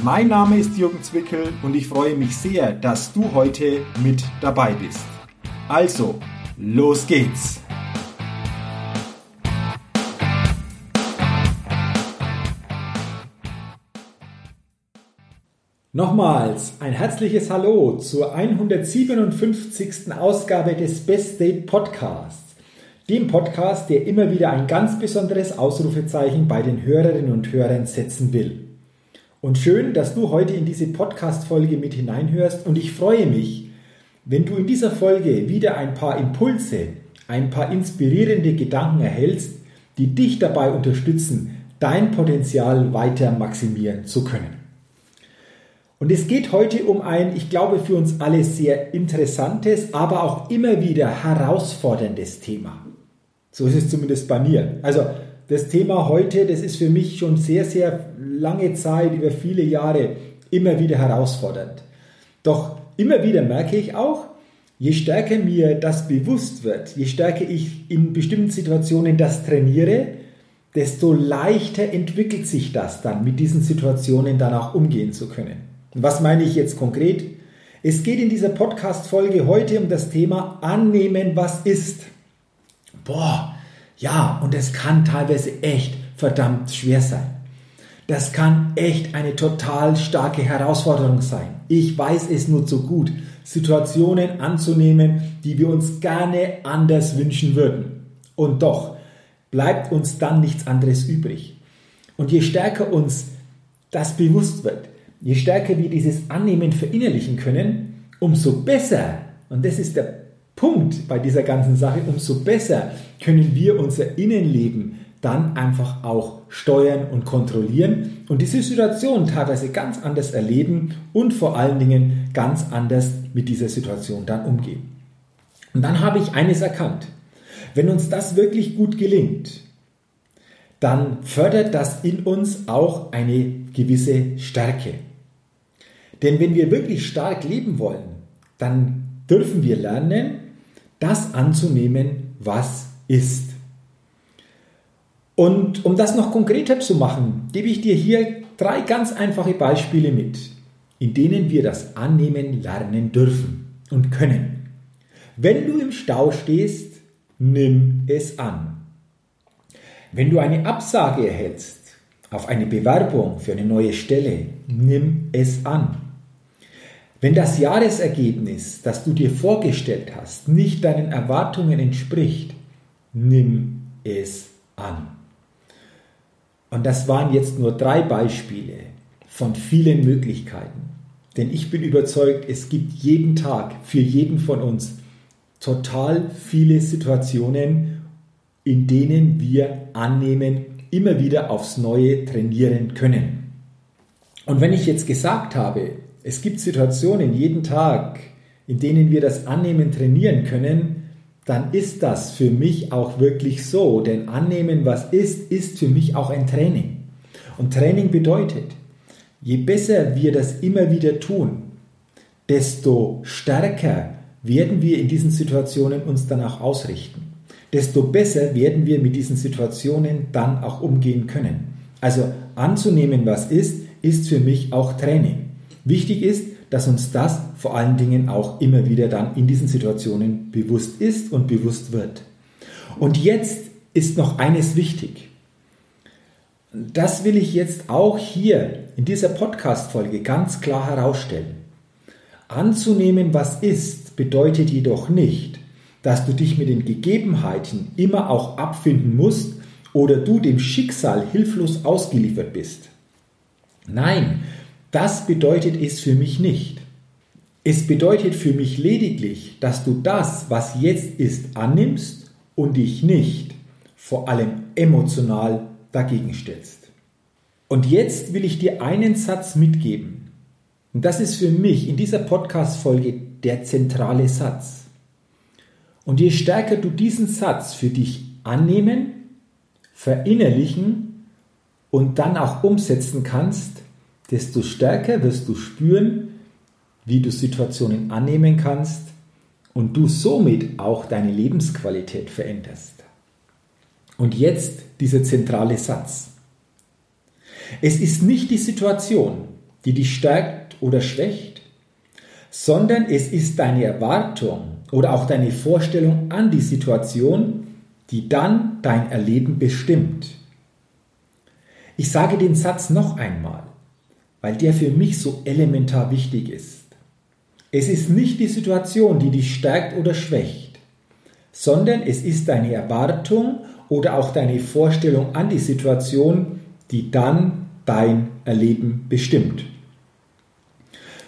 Mein Name ist Jürgen Zwickel und ich freue mich sehr, dass du heute mit dabei bist. Also, los geht's! Nochmals ein herzliches Hallo zur 157. Ausgabe des Best Date Podcasts. Dem Podcast, der immer wieder ein ganz besonderes Ausrufezeichen bei den Hörerinnen und Hörern setzen will. Und schön, dass du heute in diese Podcast-Folge mit hineinhörst. Und ich freue mich, wenn du in dieser Folge wieder ein paar Impulse, ein paar inspirierende Gedanken erhältst, die dich dabei unterstützen, dein Potenzial weiter maximieren zu können. Und es geht heute um ein, ich glaube, für uns alle sehr interessantes, aber auch immer wieder herausforderndes Thema. So ist es zumindest bei mir. Also das Thema heute, das ist für mich schon sehr, sehr lange Zeit, über viele Jahre immer wieder herausfordernd. Doch immer wieder merke ich auch, je stärker mir das bewusst wird, je stärker ich in bestimmten Situationen das trainiere, desto leichter entwickelt sich das dann, mit diesen Situationen dann auch umgehen zu können. Und was meine ich jetzt konkret? Es geht in dieser Podcast-Folge heute um das Thema Annehmen, was ist. Boah, ja, und es kann teilweise echt verdammt schwer sein. Das kann echt eine total starke Herausforderung sein. Ich weiß es nur zu gut, Situationen anzunehmen, die wir uns gerne anders wünschen würden. Und doch bleibt uns dann nichts anderes übrig. Und je stärker uns das bewusst wird, je stärker wir dieses Annehmen verinnerlichen können, umso besser, und das ist der Punkt bei dieser ganzen Sache, umso besser können wir unser Innenleben dann einfach auch steuern und kontrollieren und diese Situation teilweise ganz anders erleben und vor allen Dingen ganz anders mit dieser Situation dann umgehen. Und dann habe ich eines erkannt. Wenn uns das wirklich gut gelingt, dann fördert das in uns auch eine gewisse Stärke. Denn wenn wir wirklich stark leben wollen, dann dürfen wir lernen, das anzunehmen, was ist. Und um das noch konkreter zu machen, gebe ich dir hier drei ganz einfache Beispiele mit, in denen wir das Annehmen lernen dürfen und können. Wenn du im Stau stehst, nimm es an. Wenn du eine Absage erhältst auf eine Bewerbung für eine neue Stelle, nimm es an. Wenn das Jahresergebnis, das du dir vorgestellt hast, nicht deinen Erwartungen entspricht, nimm es an. Und das waren jetzt nur drei Beispiele von vielen Möglichkeiten. Denn ich bin überzeugt, es gibt jeden Tag für jeden von uns total viele Situationen, in denen wir annehmen, immer wieder aufs Neue trainieren können. Und wenn ich jetzt gesagt habe, es gibt Situationen jeden Tag, in denen wir das Annehmen trainieren können, dann ist das für mich auch wirklich so. Denn annehmen, was ist, ist für mich auch ein Training. Und Training bedeutet, je besser wir das immer wieder tun, desto stärker werden wir in diesen Situationen uns dann auch ausrichten. Desto besser werden wir mit diesen Situationen dann auch umgehen können. Also anzunehmen, was ist, ist für mich auch Training. Wichtig ist, dass uns das vor allen Dingen auch immer wieder dann in diesen Situationen bewusst ist und bewusst wird. Und jetzt ist noch eines wichtig. Das will ich jetzt auch hier in dieser Podcast-Folge ganz klar herausstellen. Anzunehmen, was ist, bedeutet jedoch nicht, dass du dich mit den Gegebenheiten immer auch abfinden musst oder du dem Schicksal hilflos ausgeliefert bist. Nein, das bedeutet es für mich nicht. Es bedeutet für mich lediglich, dass du das, was jetzt ist, annimmst und dich nicht vor allem emotional dagegen stellst. Und jetzt will ich dir einen Satz mitgeben. Und das ist für mich in dieser Podcast-Folge der zentrale Satz. Und je stärker du diesen Satz für dich annehmen, verinnerlichen und dann auch umsetzen kannst, desto stärker wirst du spüren, wie du Situationen annehmen kannst und du somit auch deine Lebensqualität veränderst. Und jetzt dieser zentrale Satz. Es ist nicht die Situation, die dich stärkt oder schwächt, sondern es ist deine Erwartung oder auch deine Vorstellung an die Situation, die dann dein Erleben bestimmt. Ich sage den Satz noch einmal, weil der für mich so elementar wichtig ist. Es ist nicht die Situation, die dich stärkt oder schwächt, sondern es ist deine Erwartung oder auch deine Vorstellung an die Situation, die dann dein Erleben bestimmt.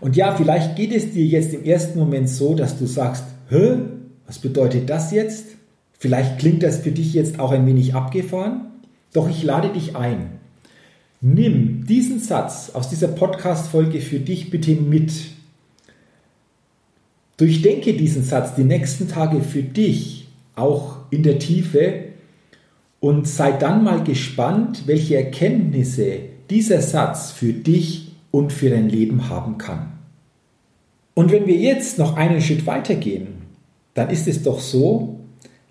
Und ja, vielleicht geht es dir jetzt im ersten Moment so, dass du sagst, Hä, was bedeutet das jetzt? Vielleicht klingt das für dich jetzt auch ein wenig abgefahren, doch ich lade dich ein. Nimm diesen Satz aus dieser Podcast-Folge für dich bitte mit Durchdenke diesen Satz die nächsten Tage für dich, auch in der Tiefe, und sei dann mal gespannt, welche Erkenntnisse dieser Satz für dich und für dein Leben haben kann. Und wenn wir jetzt noch einen Schritt weitergehen, dann ist es doch so,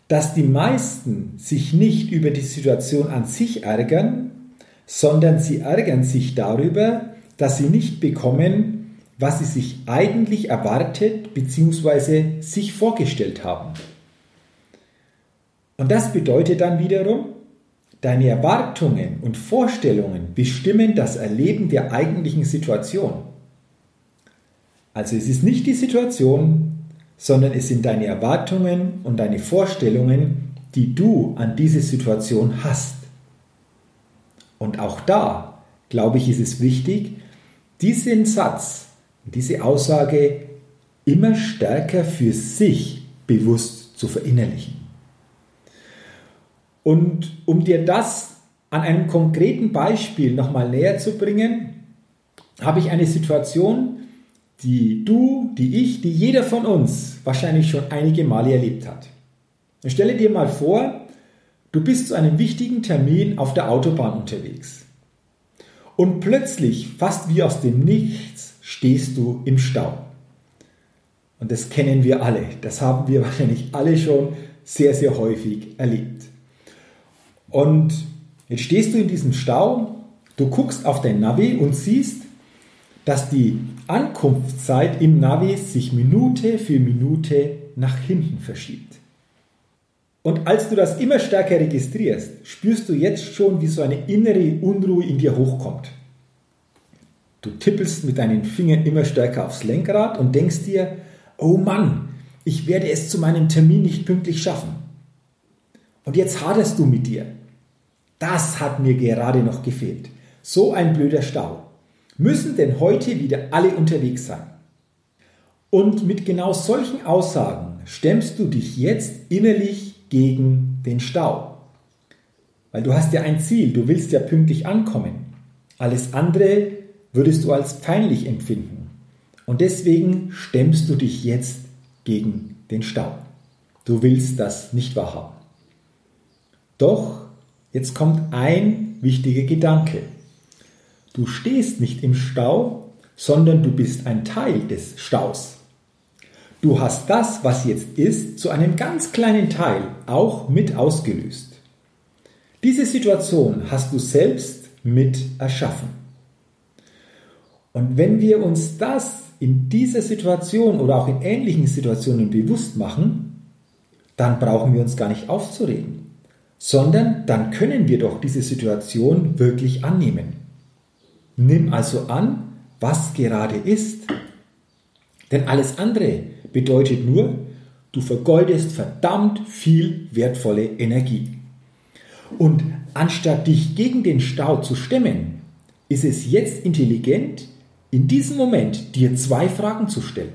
dass die meisten sich nicht über die Situation an sich ärgern, sondern sie ärgern sich darüber, dass sie nicht bekommen, was sie sich eigentlich erwartet bzw. sich vorgestellt haben. Und das bedeutet dann wiederum, deine Erwartungen und Vorstellungen bestimmen das Erleben der eigentlichen Situation. Also es ist nicht die Situation, sondern es sind deine Erwartungen und deine Vorstellungen, die du an diese Situation hast. Und auch da, glaube ich, ist es wichtig, diesen Satz diese Aussage immer stärker für sich bewusst zu verinnerlichen. Und um dir das an einem konkreten Beispiel nochmal näher zu bringen, habe ich eine Situation, die du, die ich, die jeder von uns wahrscheinlich schon einige Male erlebt hat. stelle dir mal vor, du bist zu einem wichtigen Termin auf der Autobahn unterwegs. Und plötzlich, fast wie aus dem Nichts, stehst du im Stau. Und das kennen wir alle. Das haben wir wahrscheinlich alle schon sehr, sehr häufig erlebt. Und jetzt stehst du in diesem Stau, du guckst auf dein Navi und siehst, dass die Ankunftszeit im Navi sich Minute für Minute nach hinten verschiebt. Und als du das immer stärker registrierst, spürst du jetzt schon, wie so eine innere Unruhe in dir hochkommt. Du tippelst mit deinen Fingern immer stärker aufs Lenkrad und denkst dir, oh Mann, ich werde es zu meinem Termin nicht pünktlich schaffen. Und jetzt haderst du mit dir. Das hat mir gerade noch gefehlt. So ein blöder Stau. Müssen denn heute wieder alle unterwegs sein? Und mit genau solchen Aussagen stemmst du dich jetzt innerlich gegen den Stau. Weil du hast ja ein Ziel, du willst ja pünktlich ankommen. Alles andere würdest du als peinlich empfinden. Und deswegen stemmst du dich jetzt gegen den Stau. Du willst das nicht wahrhaben. Doch jetzt kommt ein wichtiger Gedanke. Du stehst nicht im Stau, sondern du bist ein Teil des Staus. Du hast das, was jetzt ist, zu einem ganz kleinen Teil auch mit ausgelöst. Diese Situation hast du selbst mit erschaffen. Und wenn wir uns das in dieser Situation oder auch in ähnlichen Situationen bewusst machen, dann brauchen wir uns gar nicht aufzuregen, sondern dann können wir doch diese Situation wirklich annehmen. Nimm also an, was gerade ist. Denn alles andere bedeutet nur, du vergeudest verdammt viel wertvolle Energie. Und anstatt dich gegen den Stau zu stemmen, ist es jetzt intelligent, in diesem Moment dir zwei Fragen zu stellen.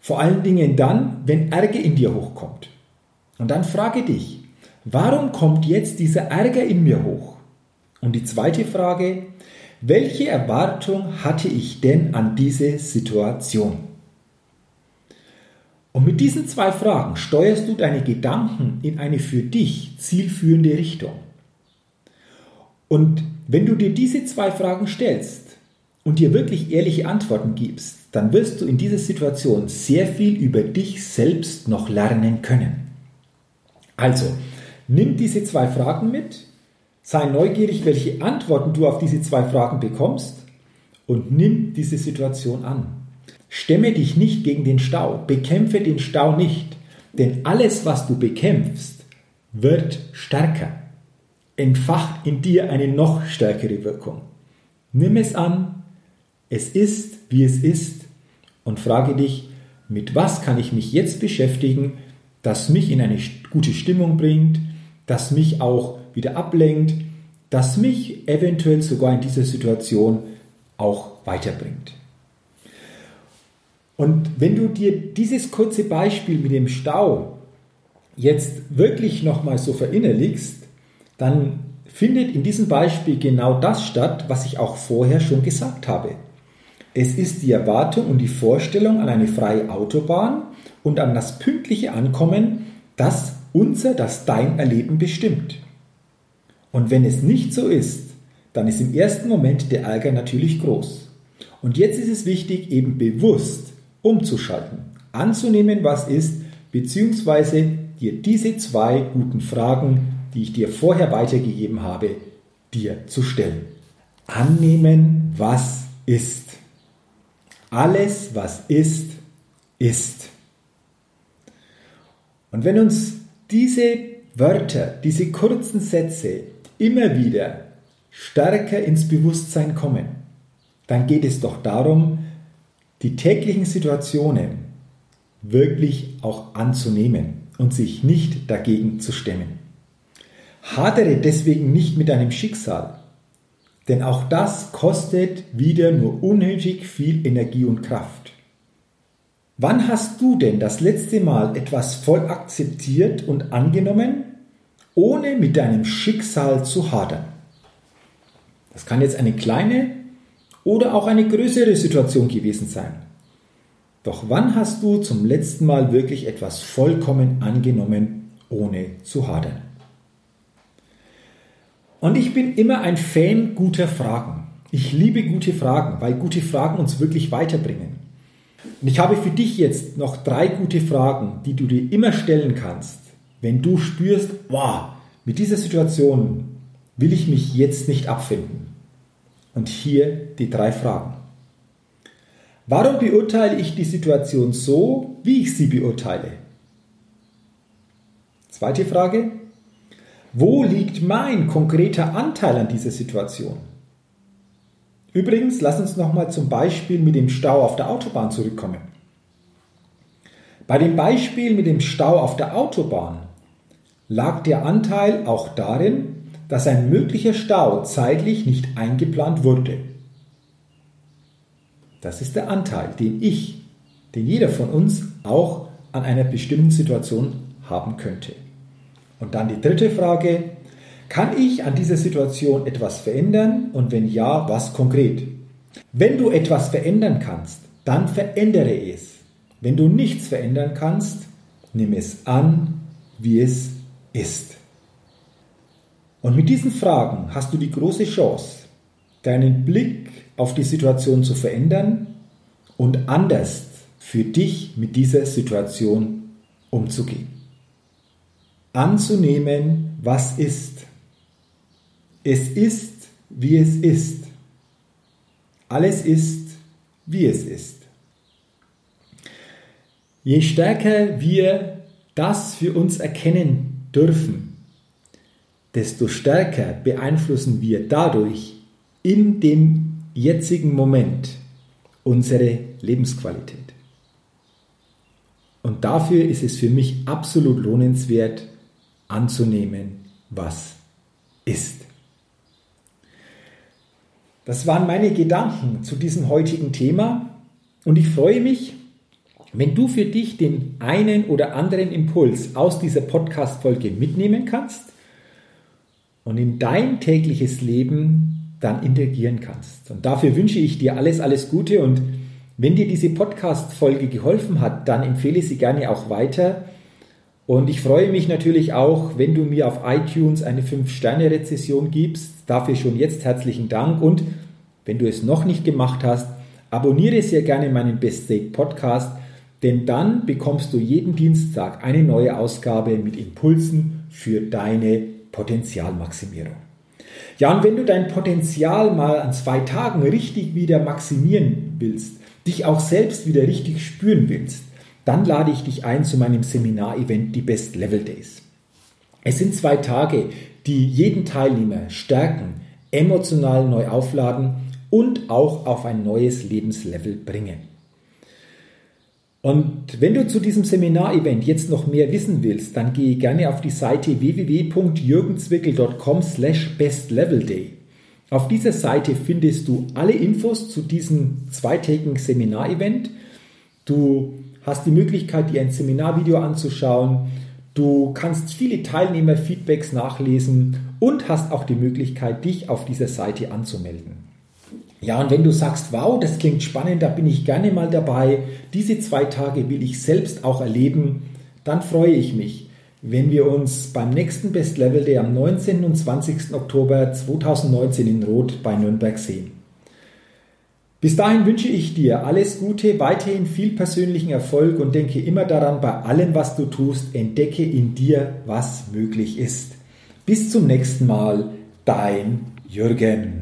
Vor allen Dingen dann, wenn Ärger in dir hochkommt. Und dann frage dich, warum kommt jetzt dieser Ärger in mir hoch? Und die zweite Frage, welche Erwartung hatte ich denn an diese Situation? Und mit diesen zwei Fragen steuerst du deine Gedanken in eine für dich zielführende Richtung. Und wenn du dir diese zwei Fragen stellst und dir wirklich ehrliche Antworten gibst, dann wirst du in dieser Situation sehr viel über dich selbst noch lernen können. Also, nimm diese zwei Fragen mit, sei neugierig, welche Antworten du auf diese zwei Fragen bekommst und nimm diese Situation an. Stemme dich nicht gegen den Stau, bekämpfe den Stau nicht, denn alles, was du bekämpfst, wird stärker, entfacht in dir eine noch stärkere Wirkung. Nimm es an, es ist, wie es ist und frage dich, mit was kann ich mich jetzt beschäftigen, das mich in eine gute Stimmung bringt, das mich auch wieder ablenkt, das mich eventuell sogar in dieser Situation auch weiterbringt. Und wenn du dir dieses kurze Beispiel mit dem Stau jetzt wirklich nochmal so verinnerlichst, dann findet in diesem Beispiel genau das statt, was ich auch vorher schon gesagt habe. Es ist die Erwartung und die Vorstellung an eine freie Autobahn und an das pünktliche Ankommen, das unser, das dein Erleben bestimmt. Und wenn es nicht so ist, dann ist im ersten Moment der Ärger natürlich groß. Und jetzt ist es wichtig, eben bewusst umzuschalten, anzunehmen, was ist, beziehungsweise dir diese zwei guten Fragen, die ich dir vorher weitergegeben habe, dir zu stellen. Annehmen, was ist. Alles, was ist, ist. Und wenn uns diese Wörter, diese kurzen Sätze immer wieder stärker ins Bewusstsein kommen, dann geht es doch darum, die täglichen Situationen wirklich auch anzunehmen und sich nicht dagegen zu stemmen. Hadere deswegen nicht mit deinem Schicksal, denn auch das kostet wieder nur unnötig viel Energie und Kraft. Wann hast du denn das letzte Mal etwas voll akzeptiert und angenommen, ohne mit deinem Schicksal zu hadern? Das kann jetzt eine kleine oder auch eine größere Situation gewesen sein. Doch wann hast du zum letzten Mal wirklich etwas vollkommen angenommen, ohne zu hadern? Und ich bin immer ein Fan guter Fragen. Ich liebe gute Fragen, weil gute Fragen uns wirklich weiterbringen. Und ich habe für dich jetzt noch drei gute Fragen, die du dir immer stellen kannst, wenn du spürst, wow, mit dieser Situation will ich mich jetzt nicht abfinden. Und hier die drei Fragen. Warum beurteile ich die Situation so, wie ich sie beurteile? Zweite Frage. Wo liegt mein konkreter Anteil an dieser Situation? Übrigens, lass uns nochmal zum Beispiel mit dem Stau auf der Autobahn zurückkommen. Bei dem Beispiel mit dem Stau auf der Autobahn lag der Anteil auch darin, dass ein möglicher Stau zeitlich nicht eingeplant wurde. Das ist der Anteil, den ich, den jeder von uns auch an einer bestimmten Situation haben könnte. Und dann die dritte Frage, kann ich an dieser Situation etwas verändern und wenn ja, was konkret? Wenn du etwas verändern kannst, dann verändere es. Wenn du nichts verändern kannst, nimm es an, wie es ist. Und mit diesen Fragen hast du die große Chance, deinen Blick auf die Situation zu verändern und anders für dich mit dieser Situation umzugehen. Anzunehmen, was ist. Es ist, wie es ist. Alles ist, wie es ist. Je stärker wir das für uns erkennen dürfen, desto stärker beeinflussen wir dadurch in dem jetzigen Moment unsere Lebensqualität. Und dafür ist es für mich absolut lohnenswert anzunehmen, was ist. Das waren meine Gedanken zu diesem heutigen Thema und ich freue mich, wenn du für dich den einen oder anderen Impuls aus dieser Podcast-Folge mitnehmen kannst und in dein tägliches Leben dann integrieren kannst. Und dafür wünsche ich dir alles, alles Gute und Wenn dir diese Podcast-Folge geholfen hat, dann empfehle sie gerne auch weiter. Und ich freue mich natürlich auch, wenn du mir auf iTunes eine 5-Sterne-Rezession gibst. Dafür schon jetzt herzlichen Dank. Und wenn du es noch nicht gemacht hast, abonniere sehr gerne meinen Best State Podcast, denn dann bekommst du jeden Dienstag eine neue Ausgabe mit Impulsen für deine Potenzialmaximierung. Ja, und wenn du dein Potenzial mal an zwei Tagen richtig wieder maximieren willst, dich auch selbst wieder richtig spüren willst, dann lade ich dich ein zu meinem Seminar-Event, die Best Level Days. Es sind zwei Tage, die jeden Teilnehmer stärken, emotional neu aufladen und auch auf ein neues Lebenslevel bringen. Und wenn du zu diesem Seminarevent jetzt noch mehr wissen willst, dann gehe gerne auf die Seite www.jürgenzwickel.com slash bestlevelday. Auf dieser Seite findest du alle Infos zu diesem zweitägigen Seminarevent. Du hast die Möglichkeit, dir ein Seminarvideo anzuschauen. Du kannst viele Teilnehmerfeedbacks nachlesen und hast auch die Möglichkeit, dich auf dieser Seite anzumelden. Ja, und wenn du sagst, wow, das klingt spannend, da bin ich gerne mal dabei, diese zwei Tage will ich selbst auch erleben, dann freue ich mich, wenn wir uns beim nächsten Best Level Day am 19. und 20. Oktober 2019 in Rot bei Nürnberg sehen. Bis dahin wünsche ich dir alles Gute, weiterhin viel persönlichen Erfolg und denke immer daran, bei allem, was du tust, entdecke in dir, was möglich ist. Bis zum nächsten Mal, dein Jürgen.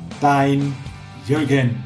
Dein Jürgen.